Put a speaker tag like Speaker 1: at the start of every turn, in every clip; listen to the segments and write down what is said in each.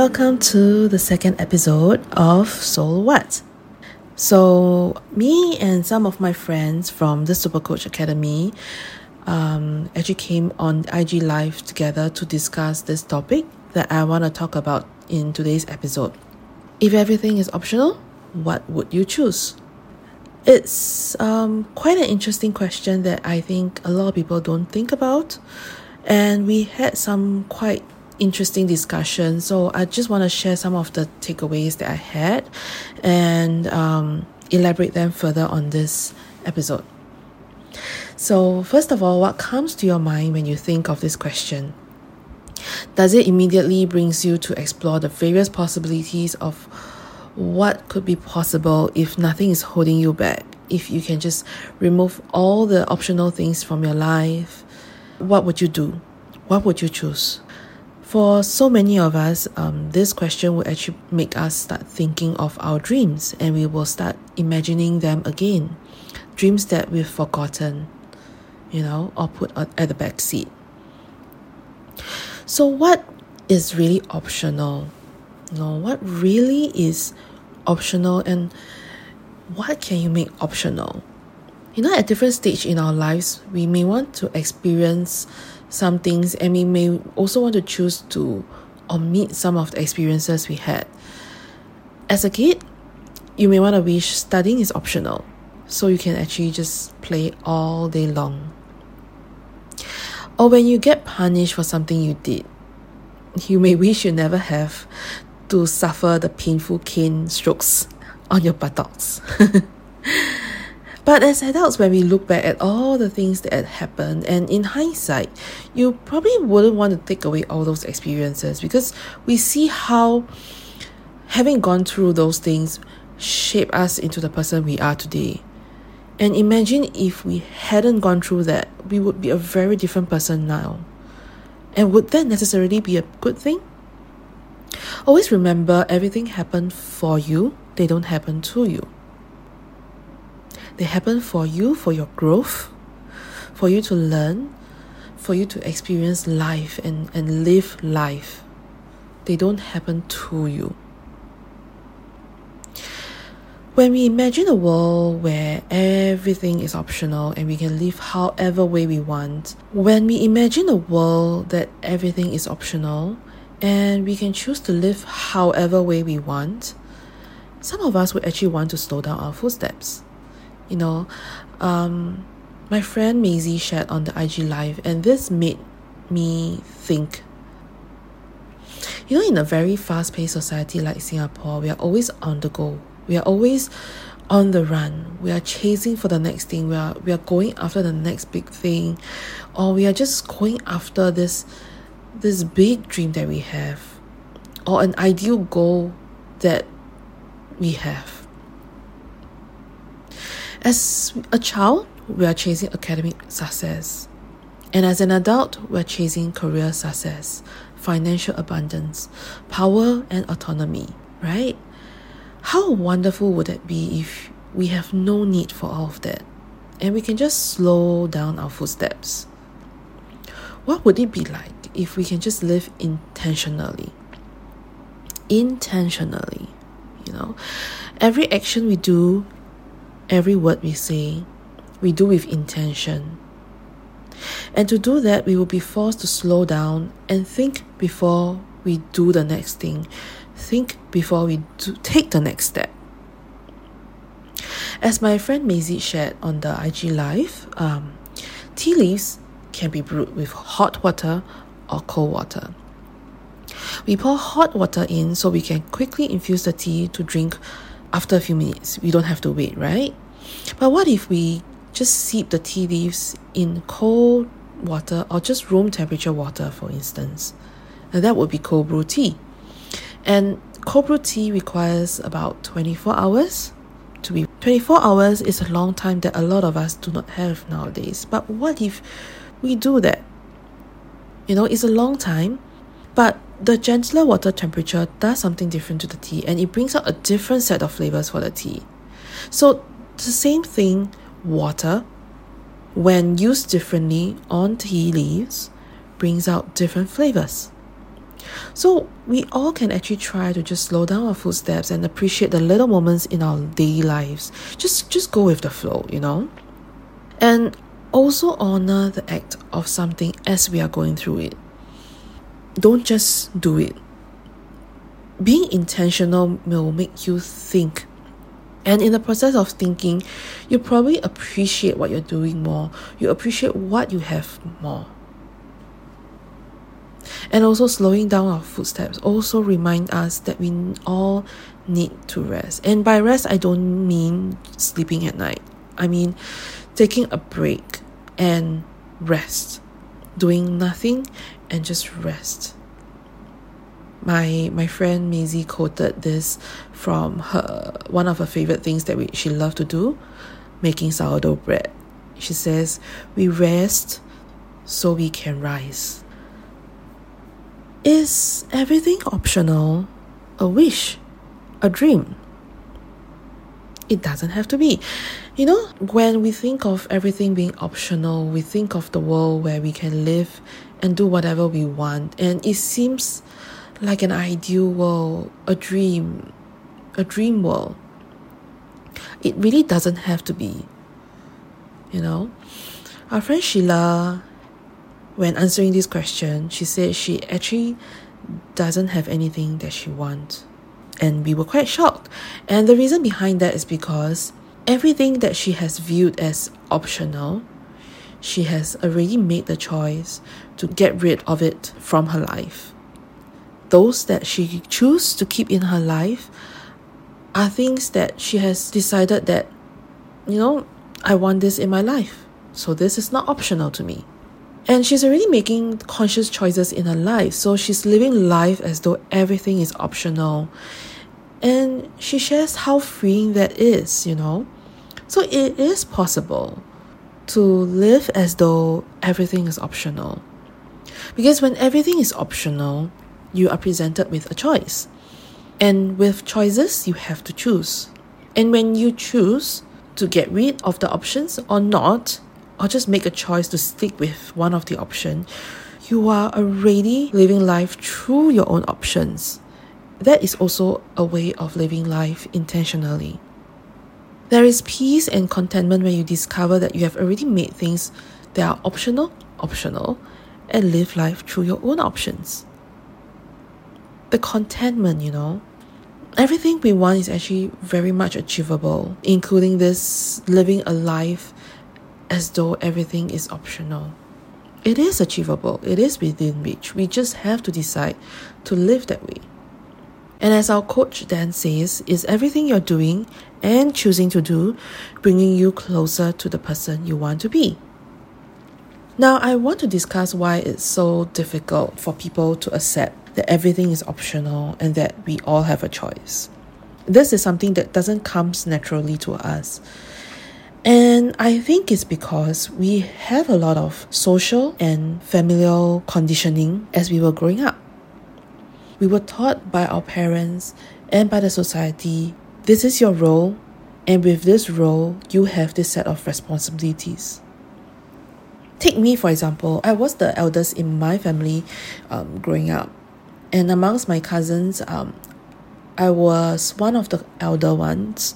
Speaker 1: Welcome to the second episode of Soul What. So, me and some of my friends from the Super Coach Academy um, actually came on IG Live together to discuss this topic that I want to talk about in today's episode. If everything is optional, what would you choose? It's um, quite an interesting question that I think a lot of people don't think about. And we had some quite interesting discussion. So I just want to share some of the takeaways that I had and um, elaborate them further on this episode. So, first of all, what comes to your mind when you think of this question? Does it immediately brings you to explore the various possibilities of what could be possible if nothing is holding you back? If you can just remove all the optional things from your life, what would you do? What would you choose? For so many of us, um, this question will actually make us start thinking of our dreams and we will start imagining them again. Dreams that we've forgotten, you know, or put at the back seat. So, what is really optional? You know, what really is optional and what can you make optional? You know, at different stage in our lives, we may want to experience some things and we may also want to choose to omit some of the experiences we had. As a kid, you may want to wish studying is optional, so you can actually just play all day long. Or when you get punished for something you did, you may wish you never have to suffer the painful cane strokes on your buttocks. But as adults, when we look back at all the things that had happened, and in hindsight, you probably wouldn't want to take away all those experiences because we see how having gone through those things shape us into the person we are today. And imagine if we hadn't gone through that, we would be a very different person now. And would that necessarily be a good thing? Always remember everything happened for you, they don't happen to you. They happen for you, for your growth, for you to learn, for you to experience life and, and live life. They don't happen to you. When we imagine a world where everything is optional and we can live however way we want, when we imagine a world that everything is optional and we can choose to live however way we want, some of us would actually want to slow down our footsteps you know, um, my friend Maisie shared on the IG live, and this made me think. You know, in a very fast paced society like Singapore, we are always on the go. We are always on the run. We are chasing for the next thing. We are we are going after the next big thing, or we are just going after this this big dream that we have, or an ideal goal that we have. As a child, we are chasing academic success. And as an adult, we're chasing career success, financial abundance, power, and autonomy, right? How wonderful would it be if we have no need for all of that and we can just slow down our footsteps? What would it be like if we can just live intentionally? Intentionally, you know, every action we do every word we say, we do with intention. And to do that, we will be forced to slow down and think before we do the next thing, think before we do, take the next step. As my friend Maisie shared on the IG Live, um, tea leaves can be brewed with hot water or cold water. We pour hot water in so we can quickly infuse the tea to drink after a few minutes. We don't have to wait, right? But what if we just steep the tea leaves in cold water or just room temperature water, for instance? And that would be cold brew tea. And cold brew tea requires about 24 hours to be 24 hours is a long time that a lot of us do not have nowadays. But what if we do that? You know, it's a long time, but the gentler water temperature does something different to the tea and it brings out a different set of flavors for the tea. So, the same thing, water, when used differently on tea leaves, brings out different flavors. So we all can actually try to just slow down our footsteps and appreciate the little moments in our daily lives. Just just go with the flow, you know? And also honor the act of something as we are going through it. Don't just do it. Being intentional will make you think. And in the process of thinking, you probably appreciate what you're doing more. You appreciate what you have more. And also slowing down our footsteps also remind us that we all need to rest. And by rest I don't mean sleeping at night. I mean taking a break and rest. Doing nothing and just rest. My my friend Maisie quoted this from her one of her favorite things that we, she loved to do, making sourdough bread. She says, "We rest so we can rise." Is everything optional? A wish? A dream? It doesn't have to be. You know, when we think of everything being optional, we think of the world where we can live and do whatever we want, and it seems like an ideal world, a dream, a dream world. It really doesn't have to be. You know, our friend Sheila when answering this question, she said she actually doesn't have anything that she wants. And we were quite shocked. And the reason behind that is because everything that she has viewed as optional, she has already made the choice to get rid of it from her life. Those that she chooses to keep in her life are things that she has decided that, you know, I want this in my life. So this is not optional to me. And she's already making conscious choices in her life, so she's living life as though everything is optional. And she shares how freeing that is, you know? So it is possible to live as though everything is optional. Because when everything is optional, you are presented with a choice. And with choices, you have to choose. And when you choose to get rid of the options or not, or just make a choice to stick with one of the option, you are already living life through your own options. That is also a way of living life intentionally. There is peace and contentment when you discover that you have already made things that are optional, optional, and live life through your own options. The contentment, you know, everything we want is actually very much achievable, including this living a life as though everything is optional. It is achievable, it is within reach. We just have to decide to live that way. And as our coach Dan says, is everything you're doing and choosing to do bringing you closer to the person you want to be? Now, I want to discuss why it's so difficult for people to accept that everything is optional and that we all have a choice. This is something that doesn't come naturally to us. And I think it's because we have a lot of social and familial conditioning as we were growing up. We were taught by our parents and by the society this is your role, and with this role, you have this set of responsibilities. Take me, for example, I was the eldest in my family um, growing up, and amongst my cousins, um, I was one of the elder ones.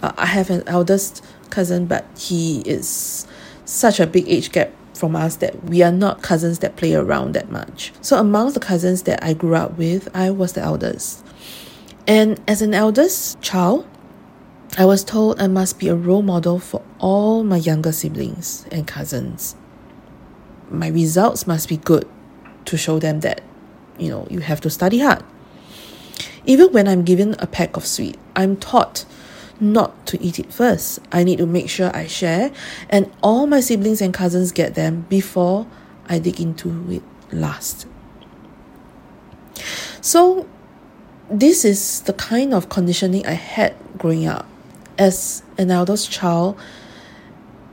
Speaker 1: Uh, I have an eldest cousin, but he is such a big age gap from us that we are not cousins that play around that much. So amongst the cousins that I grew up with, I was the eldest. And as an eldest child, I was told I must be a role model for all my younger siblings and cousins. My results must be good to show them that, you know, you have to study hard. Even when I'm given a pack of sweets, I'm taught not to eat it first. I need to make sure I share, and all my siblings and cousins get them before I dig into it last. So, this is the kind of conditioning I had growing up. As an eldest child,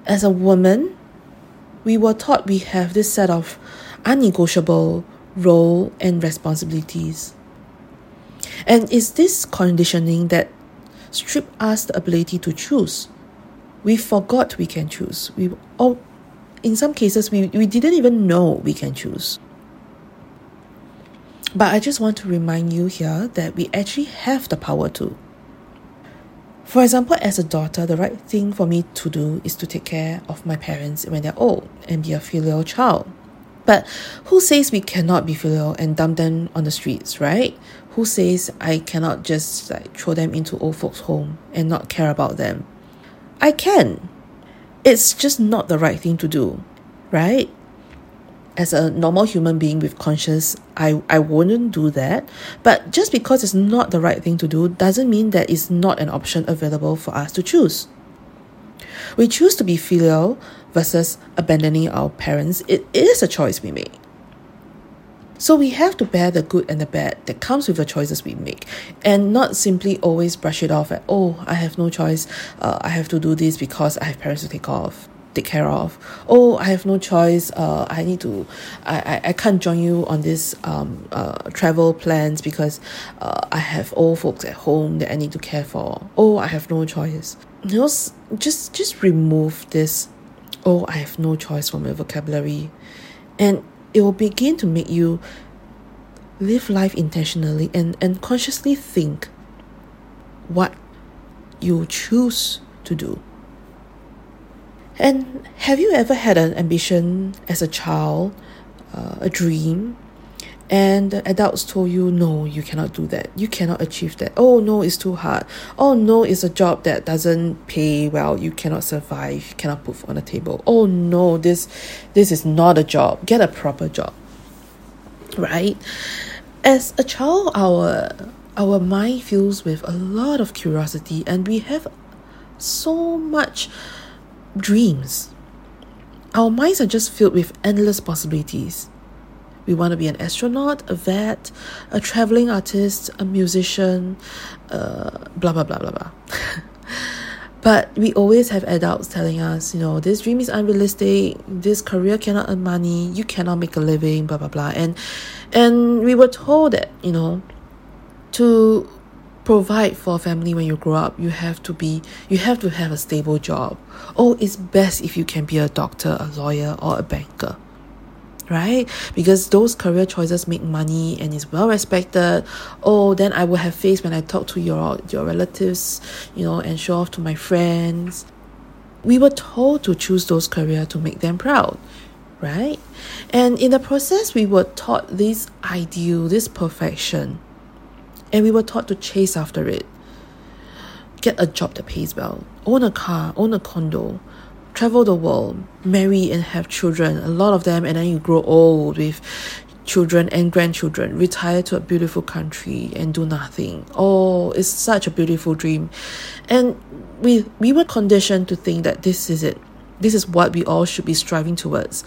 Speaker 1: as a woman, we were taught we have this set of unnegotiable role and responsibilities. And it's this conditioning that strip us the ability to choose. We forgot we can choose. We or in some cases we, we didn't even know we can choose. But I just want to remind you here that we actually have the power to. For example, as a daughter, the right thing for me to do is to take care of my parents when they're old and be a filial child. But who says we cannot be filial and dump them on the streets, right? Who says I cannot just like throw them into old folks' home and not care about them? I can. It's just not the right thing to do, right? as a normal human being with conscience, I, I wouldn't do that. But just because it's not the right thing to do doesn't mean that it's not an option available for us to choose. We choose to be filial versus abandoning our parents. It is a choice we make. So we have to bear the good and the bad that comes with the choices we make and not simply always brush it off at, oh, I have no choice. Uh, I have to do this because I have parents to take off take care of. Oh, I have no choice. Uh, I need to. I, I, I can't join you on this um uh travel plans because uh I have old folks at home that I need to care for. Oh, I have no choice. Know, just just remove this. Oh, I have no choice from your vocabulary, and it will begin to make you live life intentionally and and consciously think what you choose to do and have you ever had an ambition as a child, uh, a dream, and the adults told you, no, you cannot do that. You cannot achieve that. Oh, no, it's too hard. Oh, no, it's a job that doesn't pay well. You cannot survive. You cannot put on the table. Oh, no, this, this is not a job. Get a proper job. Right? As a child, our, our mind fills with a lot of curiosity and we have so much dreams. Our minds are just filled with endless possibilities. We want to be an astronaut, a vet, a traveling artist, a musician, uh, blah, blah, blah, blah, blah. but we always have adults telling us, you know, this dream is unrealistic, this career cannot earn money, you cannot make a living, blah, blah, blah. And, and we were told that, you know, to provide for a family when you grow up you have to be you have to have a stable job oh it's best if you can be a doctor a lawyer or a banker right? Because those career choices make money and is well respected. Oh then i will have face when i talk to your your relatives you know and show off to my friends. We were told to choose those career to make them proud right? And in the process we were taught this ideal this perfection. And we were taught to chase after it. Get a job that pays well, own a car, own a condo, travel the world, marry and have children, a lot of them, and then you grow old with children and grandchildren, retire to a beautiful country and do nothing. Oh, it's such a beautiful dream. And we we were conditioned to think that this is it. This is what we all should be striving towards.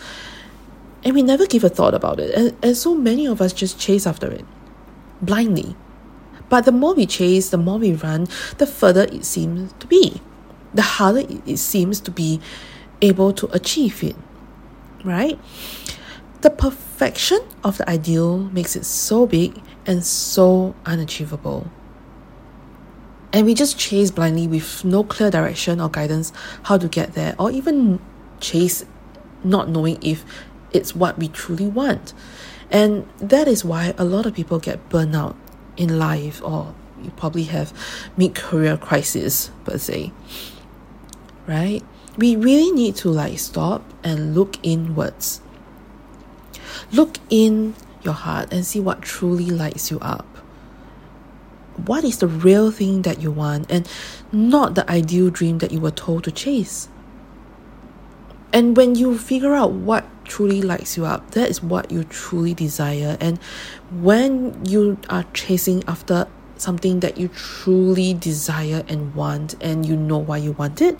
Speaker 1: And we never give a thought about it. And, and so many of us just chase after it blindly. But the more we chase, the more we run, the further it seems to be. The harder it seems to be able to achieve it. Right? The perfection of the ideal makes it so big and so unachievable. And we just chase blindly with no clear direction or guidance how to get there, or even chase not knowing if it's what we truly want. And that is why a lot of people get burnt out in life or you probably have mid-career crisis per se right? We really need to like stop and look inwards. Look in your heart and see what truly lights you up. What is the real thing that you want and not the ideal dream that you were told to chase. And when you figure out what truly lights you up, that is what you truly desire. And when you are chasing after something that you truly desire and want, and you know why you want it,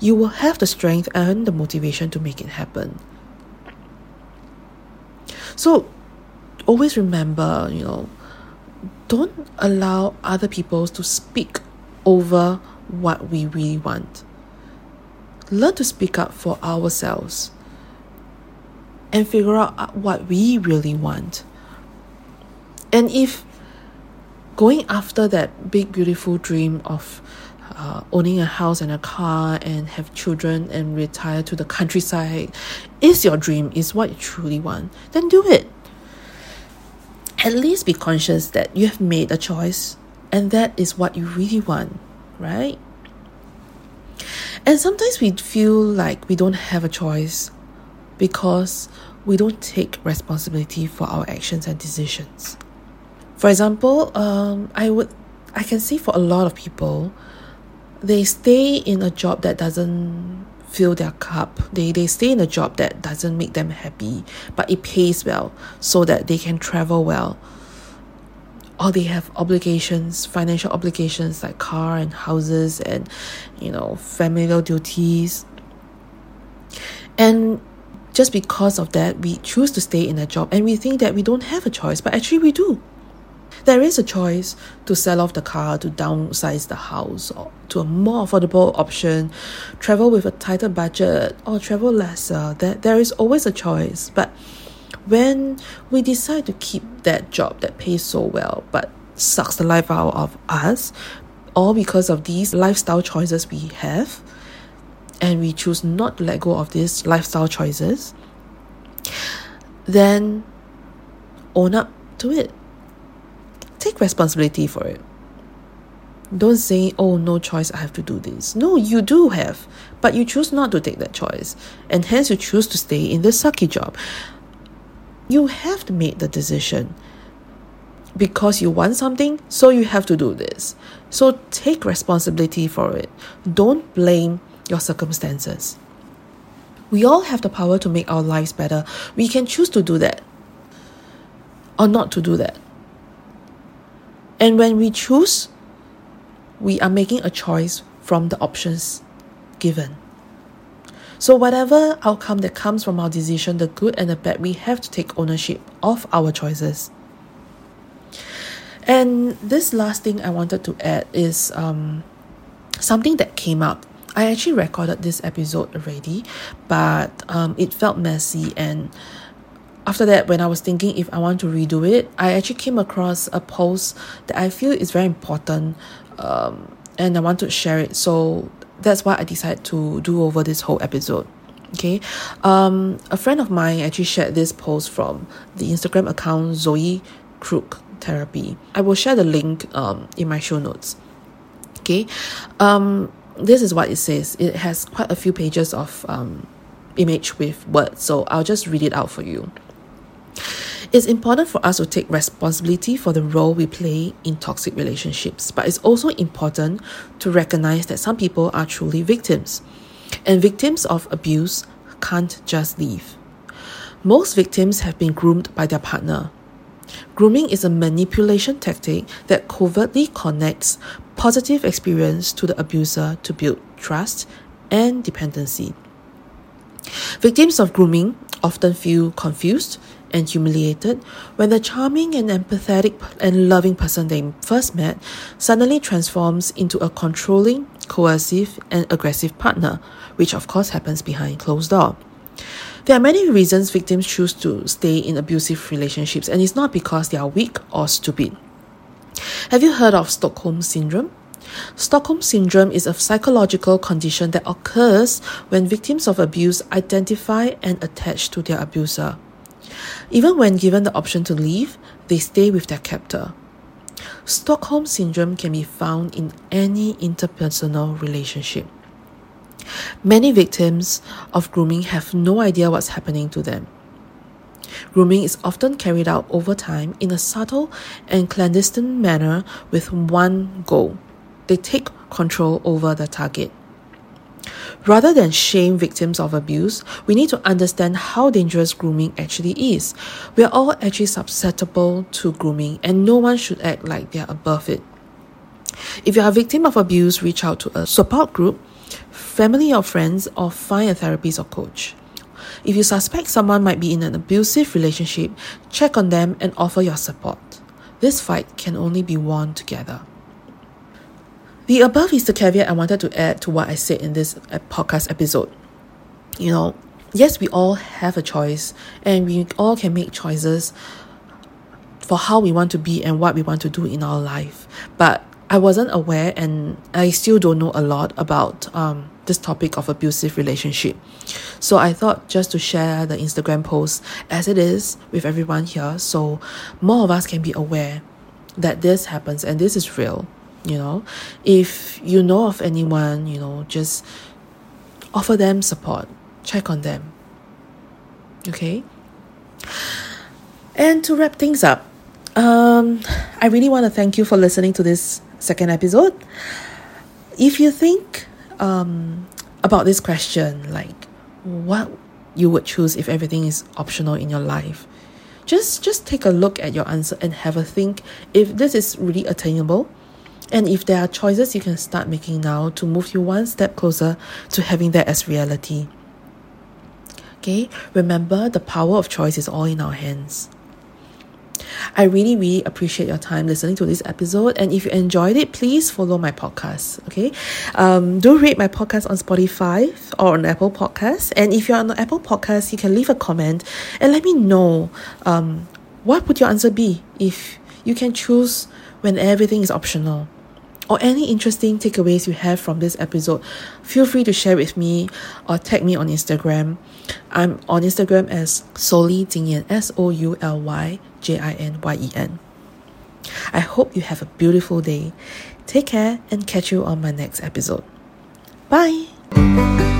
Speaker 1: you will have the strength and the motivation to make it happen. So always remember, you know, don't allow other people to speak over what we really want learn to speak up for ourselves and figure out what we really want. And if going after that big, beautiful dream of uh, owning a house and a car and have children and retire to the countryside is your dream, is what you truly want, then do it. at least be conscious that you have made a choice and that is what you really want, right? And sometimes we feel like we don't have a choice because we don't take responsibility for our actions and decisions. For example, um, I would I can see for a lot of people, they stay in a job that doesn't fill their cup. They they stay in a job that doesn't make them happy, but it pays well so that they can travel well. Or they have obligations, financial obligations like car and houses and you know, familial duties. And just because of that, we choose to stay in a job and we think that we don't have a choice, but actually we do. There is a choice to sell off the car, to downsize the house, or to a more affordable option, travel with a tighter budget, or travel lesser. There, there is always a choice. But when we decide to keep that job that pays so well but sucks the life out of us, all because of these lifestyle choices we have, and we choose not to let go of these lifestyle choices, then own up to it take responsibility for it. Don't say, oh, no choice, I have to do this. No, you do have, but you choose not to take that choice, and hence you choose to stay in this sucky job. You have to make the decision because you want something, so you have to do this. So take responsibility for it. Don't blame your circumstances. We all have the power to make our lives better. We can choose to do that or not to do that. And when we choose, we are making a choice from the options given. So, whatever outcome that comes from our decision, the good and the bad, we have to take ownership of our choices. And this last thing I wanted to add is um, something that came up. I actually recorded this episode already, but um, it felt messy and after that, when I was thinking if I want to redo it, I actually came across a post that I feel is very important um, and I want to share it. So that's why I decided to do over this whole episode. Okay, um, a friend of mine actually shared this post from the Instagram account Zoe Crook Therapy. I will share the link um, in my show notes. Okay, um, this is what it says. It has quite a few pages of um, image with words, so I'll just read it out for you. It's important for us to take responsibility for the role we play in toxic relationships, but it's also important to recognize that some people are truly victims. And victims of abuse can't just leave. Most victims have been groomed by their partner. Grooming is a manipulation tactic that covertly connects positive experience to the abuser to build trust and dependency. Victims of grooming often feel confused and humiliated when the charming and empathetic and loving person they first met suddenly transforms into a controlling, coercive, and aggressive partner, which of course happens behind closed door. There are many reasons victims choose to stay in abusive relationships, and it's not because they are weak or stupid. Have you heard of Stockholm Syndrome? Stockholm Syndrome is a psychological condition that occurs when victims of abuse identify and attach to their abuser. Even when given the option to leave, they stay with their captor. Stockholm Syndrome can be found in any interpersonal relationship. Many victims of grooming have no idea what's happening to them. Grooming is often carried out over time in a subtle and clandestine manner with one goal they take control over the target. Rather than shame victims of abuse, we need to understand how dangerous grooming actually is. We are all actually susceptible to grooming, and no one should act like they are above it. If you are a victim of abuse, reach out to a support group, family or friends, or find a therapist or coach. If you suspect someone might be in an abusive relationship, check on them and offer your support. This fight can only be won together. The above is the caveat I wanted to add to what I said in this uh, podcast episode. You know, yes, we all have a choice and we all can make choices for how we want to be and what we want to do in our life. But I wasn't aware and I still don't know a lot about um, this topic of abusive relationship. So I thought just to share the Instagram post as it is with everyone here so more of us can be aware that this happens and this is real. You know, if you know of anyone, you know, just offer them support, check on them. Okay? And to wrap things up, um, I really want to thank you for listening to this second episode. If you think um, about this question, like what you would choose if everything is optional in your life, just just take a look at your answer and have a think if this is really attainable and if there are choices you can start making now to move you one step closer to having that as reality okay remember the power of choice is all in our hands I really, really appreciate your time listening to this episode. And if you enjoyed it, please follow my podcast. Okay. Um, do rate my podcast on Spotify or on Apple Podcasts. And if you're on Apple Podcast, you can leave a comment and let me know um, what would your answer be if you can choose when everything is optional or any interesting takeaways you have from this episode, feel free to share with me or tag me on Instagram. I'm on Instagram as Souly Jinyen, S O U L Y J I N Y E N. I hope you have a beautiful day. Take care and catch you on my next episode. Bye.